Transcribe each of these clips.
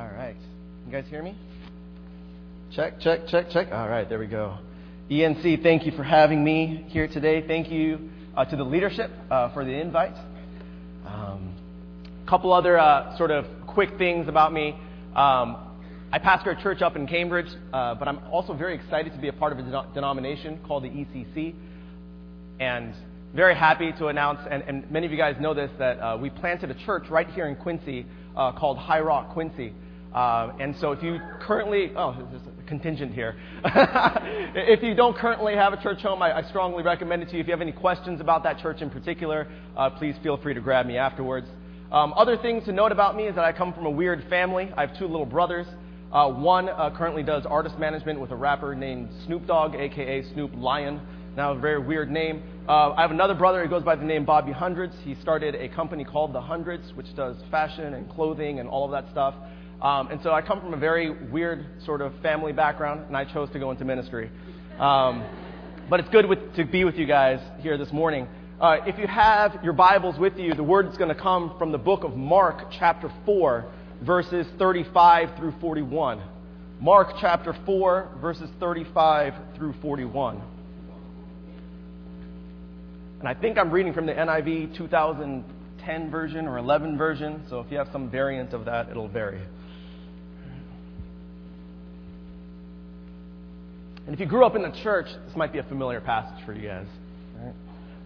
All right. You guys hear me? Check, check, check, check. All right, there we go. ENC, thank you for having me here today. Thank you uh, to the leadership uh, for the invite. A um, couple other uh, sort of quick things about me. Um, I pastor a church up in Cambridge, uh, but I'm also very excited to be a part of a denomination called the ECC. And very happy to announce, and, and many of you guys know this, that uh, we planted a church right here in Quincy uh, called High Rock Quincy. Uh, and so if you currently, oh, there's a contingent here. if you don't currently have a church home, I, I, strongly recommend it to you. If you have any questions about that church in particular, uh, please feel free to grab me afterwards. Um, other things to note about me is that I come from a weird family. I have two little brothers. Uh, one uh, currently does artist management with a rapper named Snoop Dogg, aka Snoop Lion. Now, a very weird name. Uh, I have another brother who goes by the name Bobby Hundreds. He started a company called The Hundreds, which does fashion and clothing and all of that stuff. Um, and so I come from a very weird sort of family background, and I chose to go into ministry. Um, but it's good with, to be with you guys here this morning. Uh, if you have your Bibles with you, the word is going to come from the book of Mark, chapter 4, verses 35 through 41. Mark chapter 4, verses 35 through 41. And I think I'm reading from the NIV 2010 version or 11 version, so if you have some variant of that, it'll vary. And if you grew up in the church, this might be a familiar passage for you guys. Right?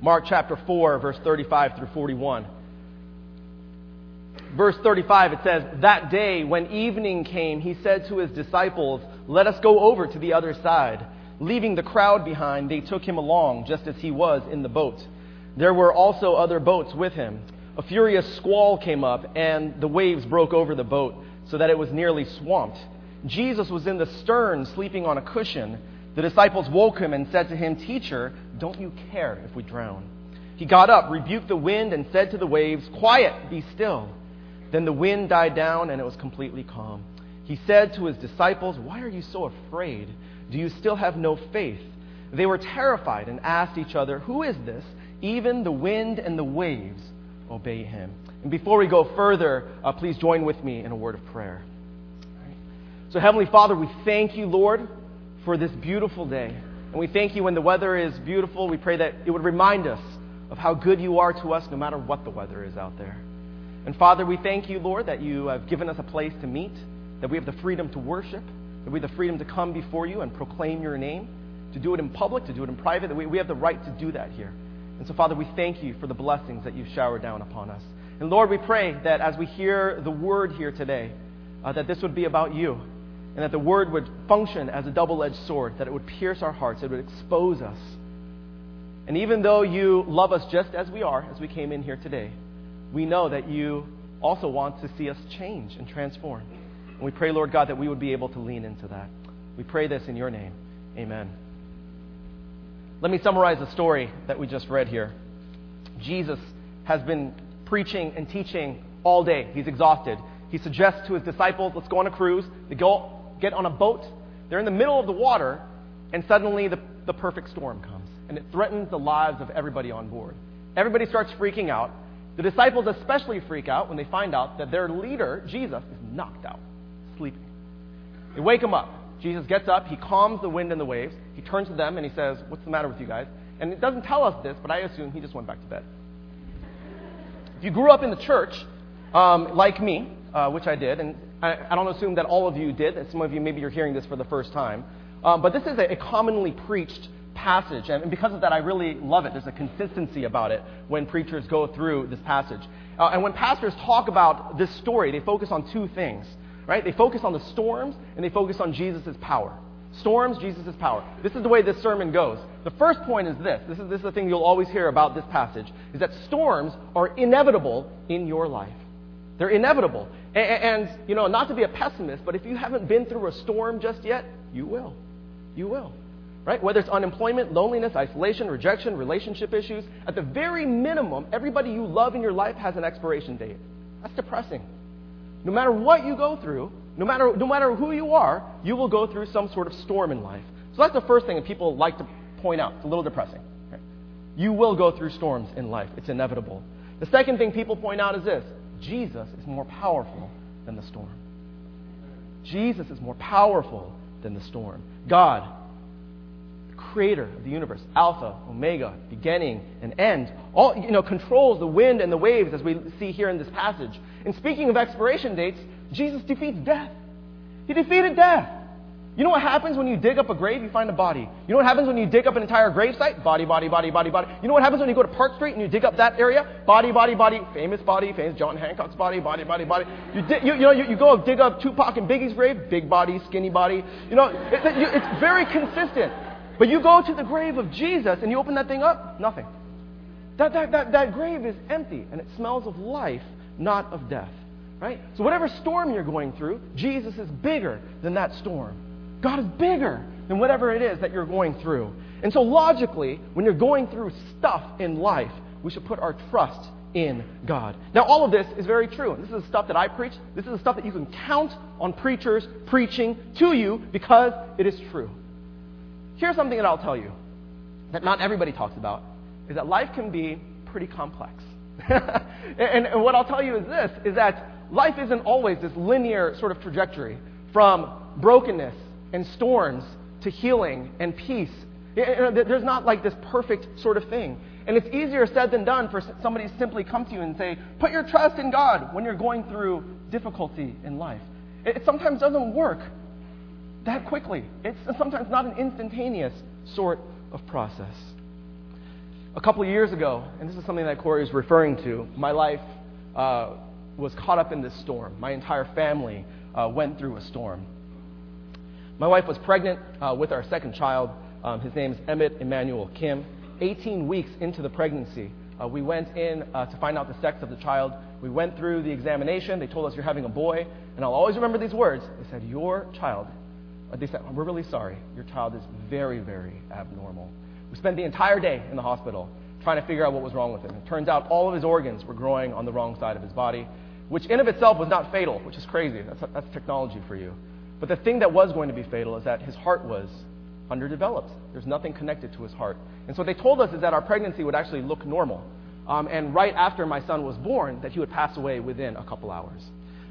Mark chapter 4, verse 35 through 41. Verse 35, it says, That day, when evening came, he said to his disciples, Let us go over to the other side. Leaving the crowd behind, they took him along, just as he was in the boat. There were also other boats with him. A furious squall came up, and the waves broke over the boat, so that it was nearly swamped. Jesus was in the stern, sleeping on a cushion. The disciples woke him and said to him, Teacher, don't you care if we drown? He got up, rebuked the wind, and said to the waves, Quiet, be still. Then the wind died down, and it was completely calm. He said to his disciples, Why are you so afraid? Do you still have no faith? They were terrified and asked each other, Who is this? Even the wind and the waves obey him. And before we go further, uh, please join with me in a word of prayer. So, Heavenly Father, we thank you, Lord for this beautiful day. And we thank you when the weather is beautiful. We pray that it would remind us of how good you are to us no matter what the weather is out there. And Father, we thank you, Lord, that you have given us a place to meet, that we have the freedom to worship, that we have the freedom to come before you and proclaim your name, to do it in public, to do it in private, that we, we have the right to do that here. And so, Father, we thank you for the blessings that you've showered down upon us. And Lord, we pray that as we hear the word here today, uh, that this would be about you, and that the word would function as a double edged sword, that it would pierce our hearts, it would expose us. And even though you love us just as we are, as we came in here today, we know that you also want to see us change and transform. And we pray, Lord God, that we would be able to lean into that. We pray this in your name. Amen. Let me summarize the story that we just read here. Jesus has been preaching and teaching all day. He's exhausted. He suggests to his disciples, let's go on a cruise. They go get on a boat. They're in the middle of the water, and suddenly the, the perfect storm comes, and it threatens the lives of everybody on board. Everybody starts freaking out. The disciples especially freak out when they find out that their leader, Jesus, is knocked out, sleeping. They wake him up. Jesus gets up, he calms the wind and the waves. He turns to them and he says, What's the matter with you guys? And it doesn't tell us this, but I assume he just went back to bed. If you grew up in the church, um, like me, uh, which I did, and I, I, don't assume that all of you did, some of you maybe you're hearing this for the first time, um, but this is a, a commonly preached passage, and because of that, I really love it. There's a consistency about it when preachers go through this passage. Uh, and when pastors talk about this story, they focus on two things, right? They focus on the storms, and they focus on Jesus' power. Storms, Jesus' power. This is the way this sermon goes. The first point is this. This is, this is the thing you'll always hear about this passage, is that storms are inevitable in your life. They're inevitable. And, and, you know, not to be a pessimist, but if you haven't been through a storm just yet, you will. You will. Right? Whether it's unemployment, loneliness, isolation, rejection, relationship issues, at the very minimum, everybody you love in your life has an expiration date. That's depressing. No matter what you go through, no matter, no matter who you are, you will go through some sort of storm in life. So that's the first thing that people like to point out. It's a little depressing. You will go through storms in life. It's inevitable. The second thing people point out is this Jesus is more powerful than the storm. Jesus is more powerful than the storm. God, the creator of the universe, Alpha, Omega, beginning and end, all you know, controls the wind and the waves as we see here in this passage. And speaking of expiration dates, Jesus defeats death. He defeated death. You know what happens when you dig up a grave? You find a body. You know what happens when you dig up an entire grave site? Body, body, body, body, body. You know what happens when you go to Park Street and you dig up that area? Body, body, body. Famous body, famous John Hancock's body, body, body, body. You, di- you, you know, you, you go dig up Tupac and Biggie's grave, big body, skinny body. You know, it, it, it's very consistent. But you go to the grave of Jesus and you open that thing up, nothing. That, that, that, that grave is empty and it smells of life, not of death. Right? So whatever storm you're going through, Jesus is bigger than that storm. God is bigger than whatever it is that you're going through. And so, logically, when you're going through stuff in life, we should put our trust in God. Now, all of this is very true. And this is the stuff that I preach. This is the stuff that you can count on preachers preaching to you because it is true. Here's something that I'll tell you that not everybody talks about is that life can be pretty complex. and, and what I'll tell you is this is that life isn't always this linear sort of trajectory from brokenness and storms to healing and peace. There's not like this perfect sort of thing. And it's easier said than done for somebody to simply come to you and say, put your trust in God when you're going through difficulty in life. It sometimes doesn't work that quickly. It's sometimes not an instantaneous sort of process. A couple of years ago, and this is something that Corey is referring to, my life uh, was caught up in this storm. My entire family uh, went through a storm. My wife was pregnant uh, with our second child. Um, his name is Emmett Emmanuel Kim. 18 weeks into the pregnancy, uh, we went in uh, to find out the sex of the child. We went through the examination. They told us you're having a boy. And I'll always remember these words. They said, Your child, uh, they said, We're really sorry. Your child is very, very abnormal. We spent the entire day in the hospital trying to figure out what was wrong with him. It turns out all of his organs were growing on the wrong side of his body, which in of itself was not fatal, which is crazy. That's, that's technology for you. But the thing that was going to be fatal is that his heart was underdeveloped. There's nothing connected to his heart. And so what they told us is that our pregnancy would actually look normal. Um, and right after my son was born, that he would pass away within a couple hours.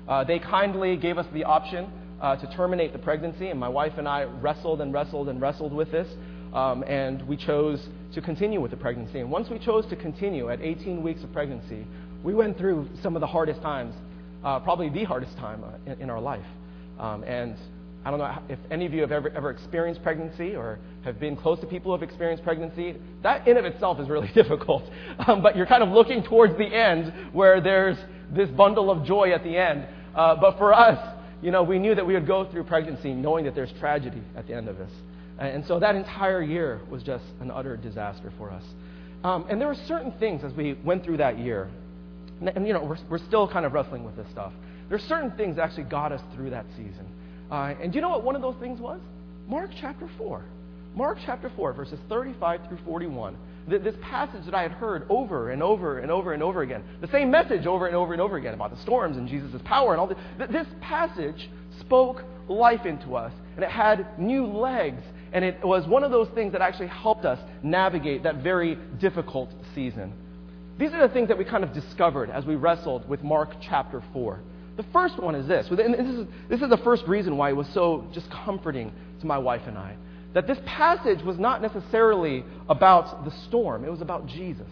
Uh, they kindly gave us the option uh, to terminate the pregnancy, and my wife and I wrestled and wrestled and wrestled with this. Um, and we chose to continue with the pregnancy. And once we chose to continue at 18 weeks of pregnancy, we went through some of the hardest times, uh, probably the hardest time uh, in, in our life. Um, and I don't know if any of you have ever, ever experienced pregnancy or have been close to people who have experienced pregnancy. That in of itself is really difficult. Um, but you're kind of looking towards the end where there's this bundle of joy at the end. Uh, but for us, you know, we knew that we would go through pregnancy knowing that there's tragedy at the end of this. And so that entire year was just an utter disaster for us. Um, and there were certain things as we went through that year. And, and you know, we're, we're still kind of wrestling with this stuff. There's certain things that actually got us through that season. Uh, and do you know what one of those things was? Mark chapter 4. Mark chapter 4, verses 35 through 41. This passage that I had heard over and over and over and over again. The same message over and over and over again about the storms and Jesus' power and all this. This passage spoke life into us, and it had new legs, and it was one of those things that actually helped us navigate that very difficult season. These are the things that we kind of discovered as we wrestled with Mark chapter 4. The first one is this, and this is, this is the first reason why it was so just comforting to my wife and I. That this passage was not necessarily about the storm, it was about Jesus.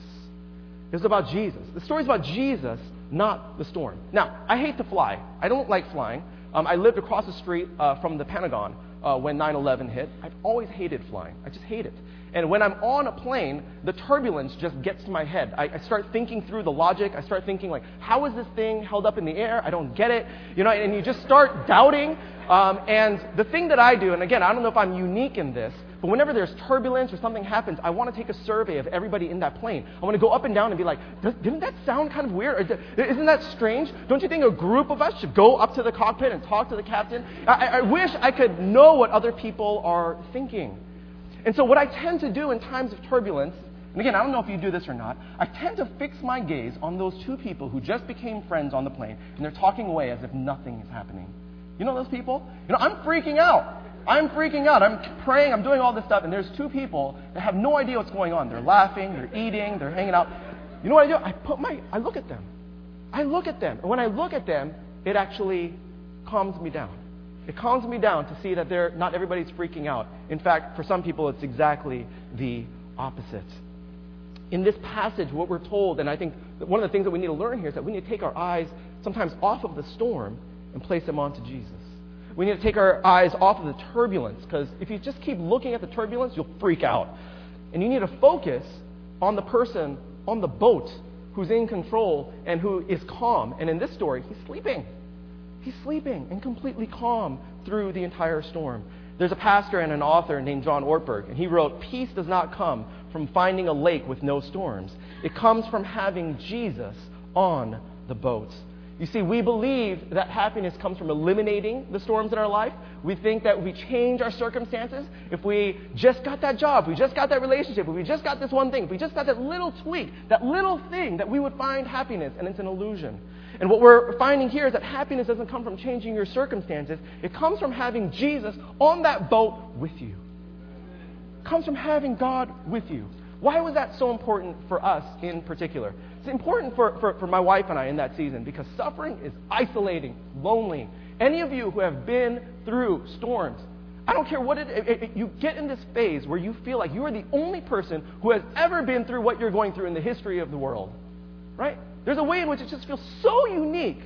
It was about Jesus. The story is about Jesus, not the storm. Now, I hate to fly. I don't like flying. Um, I lived across the street uh, from the Pentagon uh, when 9 11 hit. I've always hated flying. I just hate it. And when I'm on a plane, the turbulence just gets to my head. I, I, start thinking through the logic. I start thinking, like, how is this thing held up in the air? I don't get it. You know, and you just start doubting. Um, and the thing that I do, and again, I don't know if I'm unique in this, but whenever there's turbulence or something happens, I want to take a survey of everybody in that plane. I want to go up and down and be like, didn't that sound kind of weird? Isn't that strange? Don't you think a group of us should go up to the cockpit and talk to the captain? I, I wish I could know what other people are thinking. And so, what I tend to do in times of turbulence, and again, I don't know if you do this or not, I tend to fix my gaze on those two people who just became friends on the plane, and they're talking away as if nothing is happening. You know those people? You know, I'm freaking out. I'm freaking out. I'm praying, I'm doing all this stuff, and there's two people that have no idea what's going on. They're laughing, they're eating, they're hanging out. You know what I do? I put my I look at them. I look at them. And when I look at them, it actually calms me down. It calms me down to see that there, not everybody's freaking out. In fact, for some people, it's exactly the opposite. In this passage, what we're told, and I think one of the things that we need to learn here is that we need to take our eyes sometimes off of the storm and place them onto Jesus. We need to take our eyes off of the turbulence because if you just keep looking at the turbulence, you'll freak out. And you need to focus on the person on the boat who's in control and who is calm. And in this story, he's sleeping. He's sleeping and completely calm through the entire storm. There's a pastor and an author named John Ortberg, and he wrote, Peace does not come from finding a lake with no storms. It comes from having Jesus on the boat. You see, we believe that happiness comes from eliminating the storms in our life. We think that we change our circumstances, if we just got that job, we just got that relationship, if we just got this one thing, if we just got that little tweak, that little thing, that we would find happiness, and it's an illusion. And what we're finding here is that happiness doesn't come from changing your circumstances. It comes from having Jesus on that boat with you. It comes from having God with you. Why was that so important for us in particular? It's important for, for, for my wife and I in that season because suffering is isolating, lonely. Any of you who have been through storms, I don't care what it, it, it, you get in this phase where you feel like you are the only person who has ever been through what you're going through in the history of the world. Right? There's a way in which it just feels so unique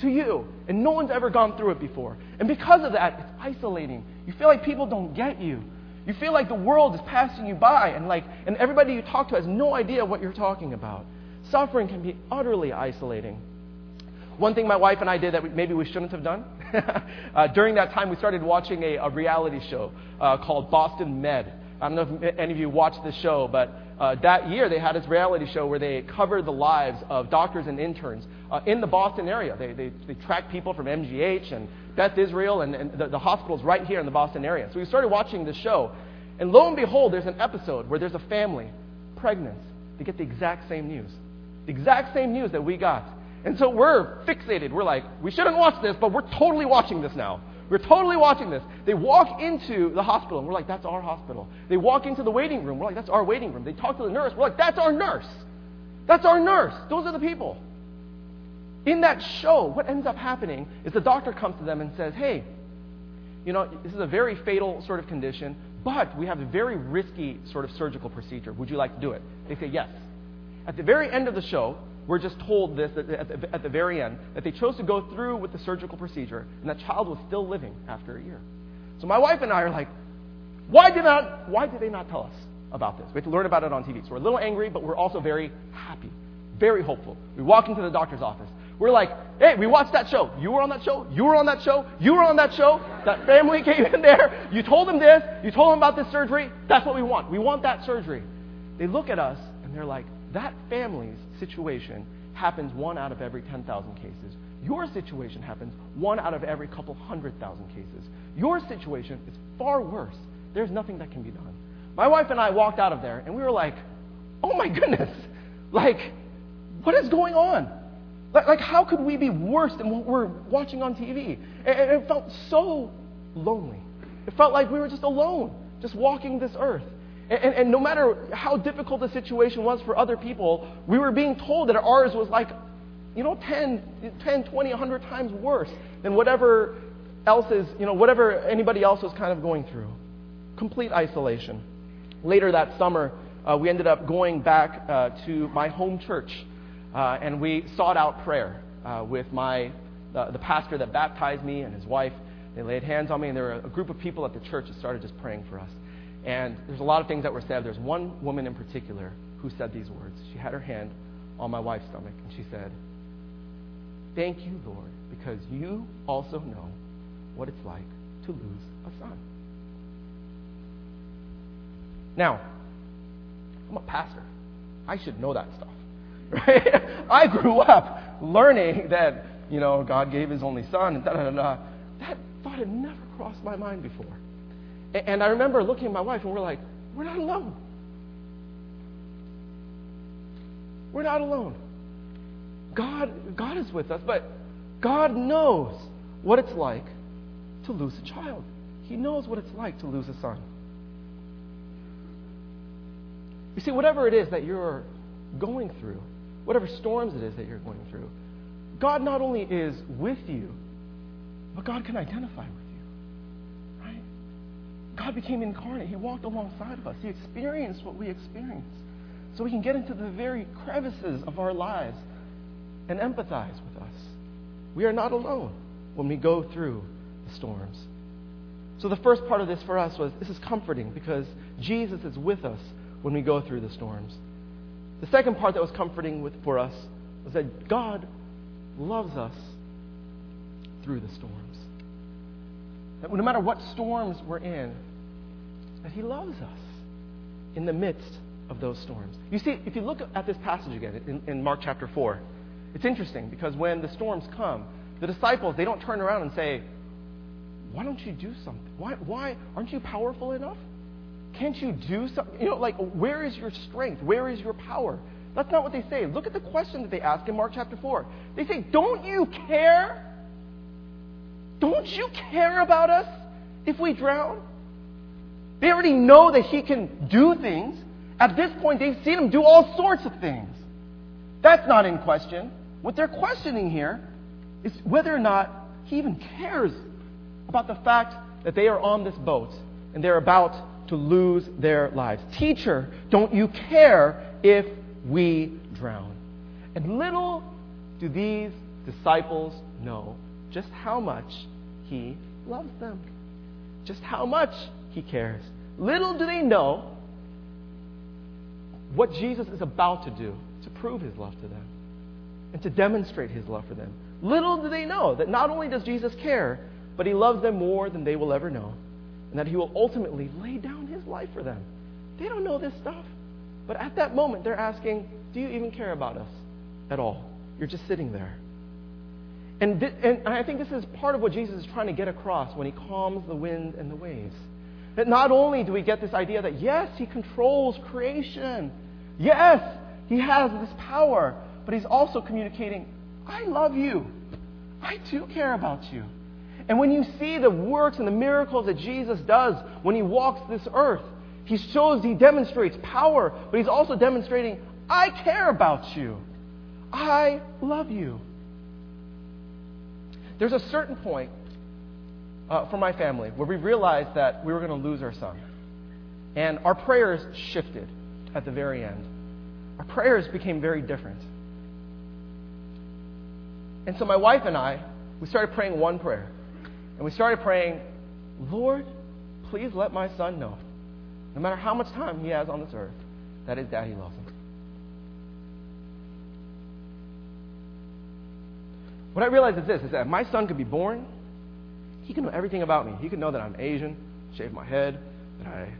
to you, and no one's ever gone through it before. And because of that, it's isolating. You feel like people don't get you. You feel like the world is passing you by, and like, and everybody you talk to has no idea what you're talking about. Suffering can be utterly isolating. One thing my wife and I did that maybe we shouldn't have done. uh, during that time, we started watching a, a reality show uh, called Boston Med. I don't know if any of you watched this show, but uh, that year they had this reality show where they covered the lives of doctors and interns uh, in the Boston area. They, they, they tracked people from MGH and Beth Israel and, and the, the hospitals right here in the Boston area. So we started watching the show, and lo and behold, there's an episode where there's a family pregnant. They get the exact same news. The exact same news that we got. And so we're fixated. We're like, we shouldn't watch this, but we're totally watching this now. We're totally watching this. They walk into the hospital, and we're like, that's our hospital. They walk into the waiting room. We're like, that's our waiting room. They talk to the nurse. We're like, that's our nurse. That's our nurse. Those are the people. In that show, what ends up happening is the doctor comes to them and says, hey, you know, this is a very fatal sort of condition, but we have a very risky sort of surgical procedure. Would you like to do it? They say yes. At the very end of the show, we're just told this at the, at the, very end that they chose to go through with the surgical procedure, and that child was still living after a year. So my wife and I are like, why did not? Why did they not tell us about this? We have to learn about it on TV. So we're a little angry, but we're also very happy, very hopeful. We walk into the doctor's office. We're like, hey, we watched that show. You were on that show. You were on that show. You were on that show. That family came in there. You told them this. You told them about this surgery. That's what we want. We want that surgery. They look at us and they're like, that family's situation happens one out of every 10,000 cases. Your situation happens one out of every couple hundred thousand cases. Your situation is far worse. There's nothing that can be done. My wife and I walked out of there and we were like, oh my goodness, like, what is going on? Like, how could we be worse than what we're watching on TV? And it felt so lonely. It felt like we were just alone, just walking this earth. And, and, no matter how difficult the situation was for other people, we were being told that ours was like, you know, 10, 10 20, 100 times worse than whatever else is, you know, whatever anybody else was kind of going through. Complete isolation. Later that summer, uh, we ended up going back uh, to my home church, uh, and we sought out prayer uh, with my, uh, the pastor that baptized me and his wife. They laid hands on me, and there were a group of people at the church that started just praying for us. And there's a lot of things that were said. There's one woman in particular who said these words. She had her hand on my wife's stomach, and she said, Thank you, Lord, because you also know what it's like to lose a son. Now, I'm a pastor. I should know that stuff. Right? I grew up learning that, you know, God gave his only son and da da da. That thought had never crossed my mind before. And I remember looking at my wife and we're like, we're not alone. We're not alone. God, God is with us, but God knows what it's like to lose a child. He knows what it's like to lose a son. You see, whatever it is that you're going through, whatever storms it is that you're going through, God not only is with you, but God can identify with you. God became incarnate. He walked alongside of us. He experienced what we experience. So we can get into the very crevices of our lives and empathize with us. We are not alone when we go through the storms. So the first part of this for us was this is comforting because Jesus is with us when we go through the storms. The second part that was comforting with, for us was that God loves us through the storms. That no matter what storms we're in, that He loves us in the midst of those storms. You see, if you look at this passage again in, in Mark chapter 4, it's interesting because when the storms come, the disciples, they don't turn around and say, Why don't you do something? Why, why aren't you powerful enough? Can't you do something? You know, like, where is your strength? Where is your power? That's not what they say. Look at the question that they ask in Mark chapter 4. They say, Don't you care? Don't you care about us if we drown? They already know that He can do things. At this point, they've seen Him do all sorts of things. That's not in question. What they're questioning here is whether or not He even cares about the fact that they are on this boat and they're about to lose their lives. Teacher, don't you care if we drown? And little do these disciples know just how much he loves them, just how much he cares. Little do they know what Jesus is about to do to prove his love to them and to demonstrate his love for them. Little do they know that not only does Jesus care, but he loves them more than they will ever know, and that he will ultimately lay down his life for them. They don't know this stuff. But at that moment, they're asking, Do you even care about us at all? You're just sitting there. And, th- and I think this is part of what Jesus is trying to get across when he calms the wind and the waves. That not only do we get this idea that, yes, he controls creation, yes, he has this power, but he's also communicating, I love you. I do care about you. And when you see the works and the miracles that Jesus does when he walks this earth, he shows, he demonstrates power, but he's also demonstrating, I care about you. I love you. There's a certain point uh, for my family where we realized that we were going to lose our son. And our prayers shifted at the very end. Our prayers became very different. And so my wife and I, we started praying one prayer. And we started praying, Lord, please let my son know, no matter how much time he has on this earth, that his daddy loves him. What I realized is this is that my son could be born, he can know everything about me. He could know that I'm Asian, shave my head, that I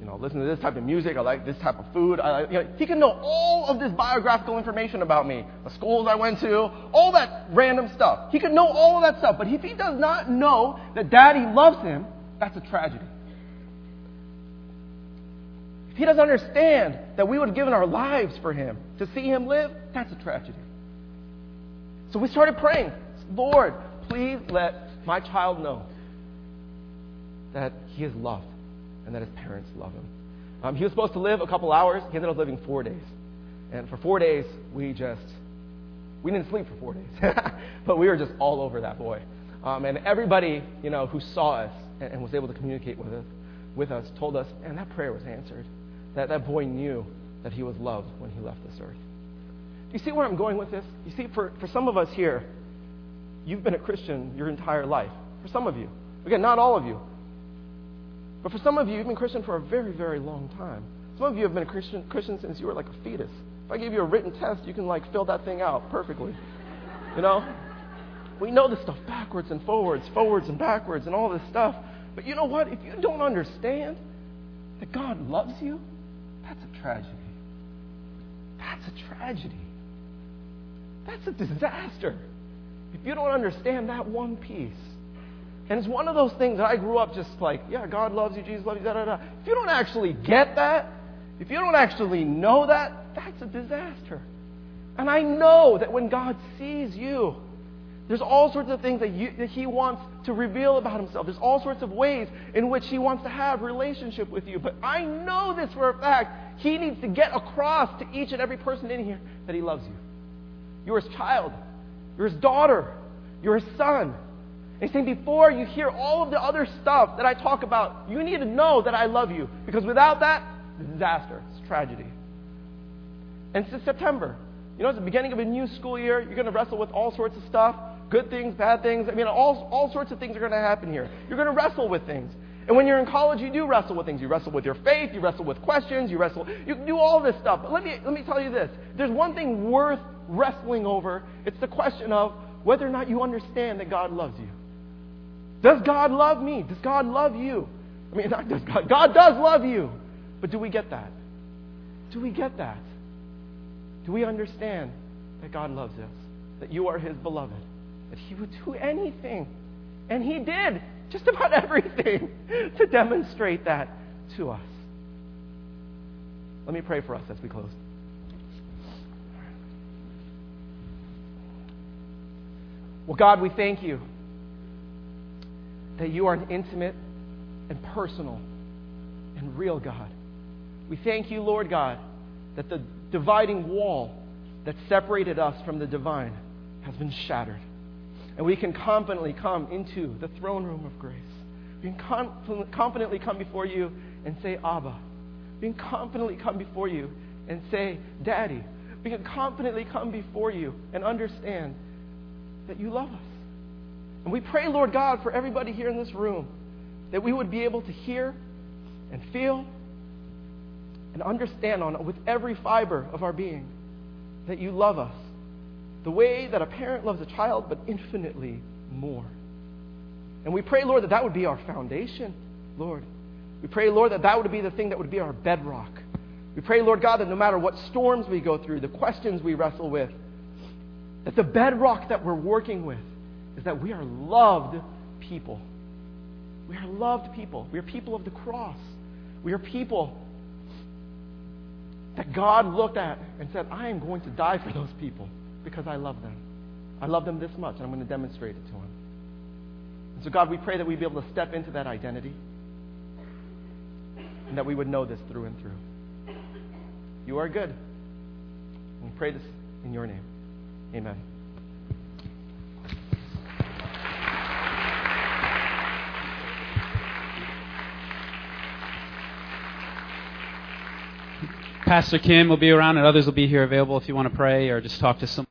you know, listen to this type of music, I like this type of food. I, you know, he can know all of this biographical information about me, the schools I went to, all that random stuff. He could know all of that stuff, but if he does not know that daddy loves him, that's a tragedy. If he doesn't understand that we would have given our lives for him to see him live, that's a tragedy. So we started praying, Lord, please let my child know that he is loved and that his parents love him. Um, he was supposed to live a couple hours. He ended up living four days. And for four days, we just, we didn't sleep for four days. but we were just all over that boy. Um, and everybody, you know, who saw us and, and was able to communicate with us, with us told us, and that prayer was answered. That that boy knew that he was loved when he left this earth. You see where I'm going with this? You see, for, for some of us here, you've been a Christian your entire life. For some of you. Again, not all of you. But for some of you, you've been Christian for a very, very long time. Some of you have been a Christian, Christian since you were like a fetus. If I gave you a written test, you can like fill that thing out perfectly. You know? We know this stuff backwards and forwards, forwards and backwards, and all this stuff. But you know what? If you don't understand that God loves you, that's a tragedy. That's a tragedy. That's a disaster. If you don't understand that one piece, and it's one of those things that I grew up just like, yeah, God loves you, Jesus loves you, da da da. If you don't actually get that, if you don't actually know that, that's a disaster. And I know that when God sees you, there's all sorts of things that, you, that He wants to reveal about Himself. There's all sorts of ways in which He wants to have relationship with you. But I know this for a fact. He needs to get across to each and every person in here that He loves you. You're His child. You're His daughter. You're His son. And he's saying, before you hear all of the other stuff that I talk about, you need to know that I love you. Because without that, it's disaster. It's tragedy. And it's September. You know, it's the beginning of a new school year. You're going to wrestle with all sorts of stuff good things, bad things. I mean, all, all sorts of things are going to happen here. You're going to wrestle with things. And when you're in college, you do wrestle with things. You wrestle with your faith, you wrestle with questions, you wrestle, you do all this stuff. But let me, let me tell you this. There's one thing worth wrestling over. It's the question of whether or not you understand that God loves you. Does God love me? Does God love you? I mean, not does God. God does love you. But do we get that? Do we get that? Do we understand that God loves us? That you are His beloved? That He would do anything. And He did just about everything to demonstrate that to us. Let me pray for us as we close. Well, God, we thank you that you are an intimate and personal and real God. We thank you, Lord God, that the dividing wall that separated us from the divine has been shattered. And we can confidently come into the throne room of grace. We can confidently come before you and say, Abba. We can confidently come before you and say, Daddy. We can confidently come before you and understand that you love us. And we pray, Lord God, for everybody here in this room that we would be able to hear and feel and understand on with every fiber of our being that you love us the way that a parent loves a child, but infinitely more. And we pray, Lord, that that would be our foundation, Lord. We pray, Lord, that that would be the thing that would be our bedrock. We pray, Lord God, that no matter what storms we go through, the questions we wrestle with, that the bedrock that we're working with is that we are loved people. We are loved people. We are people of the cross. We are people that God looked at and said, I am going to die for those people because I love them. I love them this much, and I'm going to demonstrate it to them. And so, God, we pray that we'd be able to step into that identity and that we would know this through and through. You are good. And we pray this in your name. Amen. Pastor Kim will be around, and others will be here available if you want to pray or just talk to someone.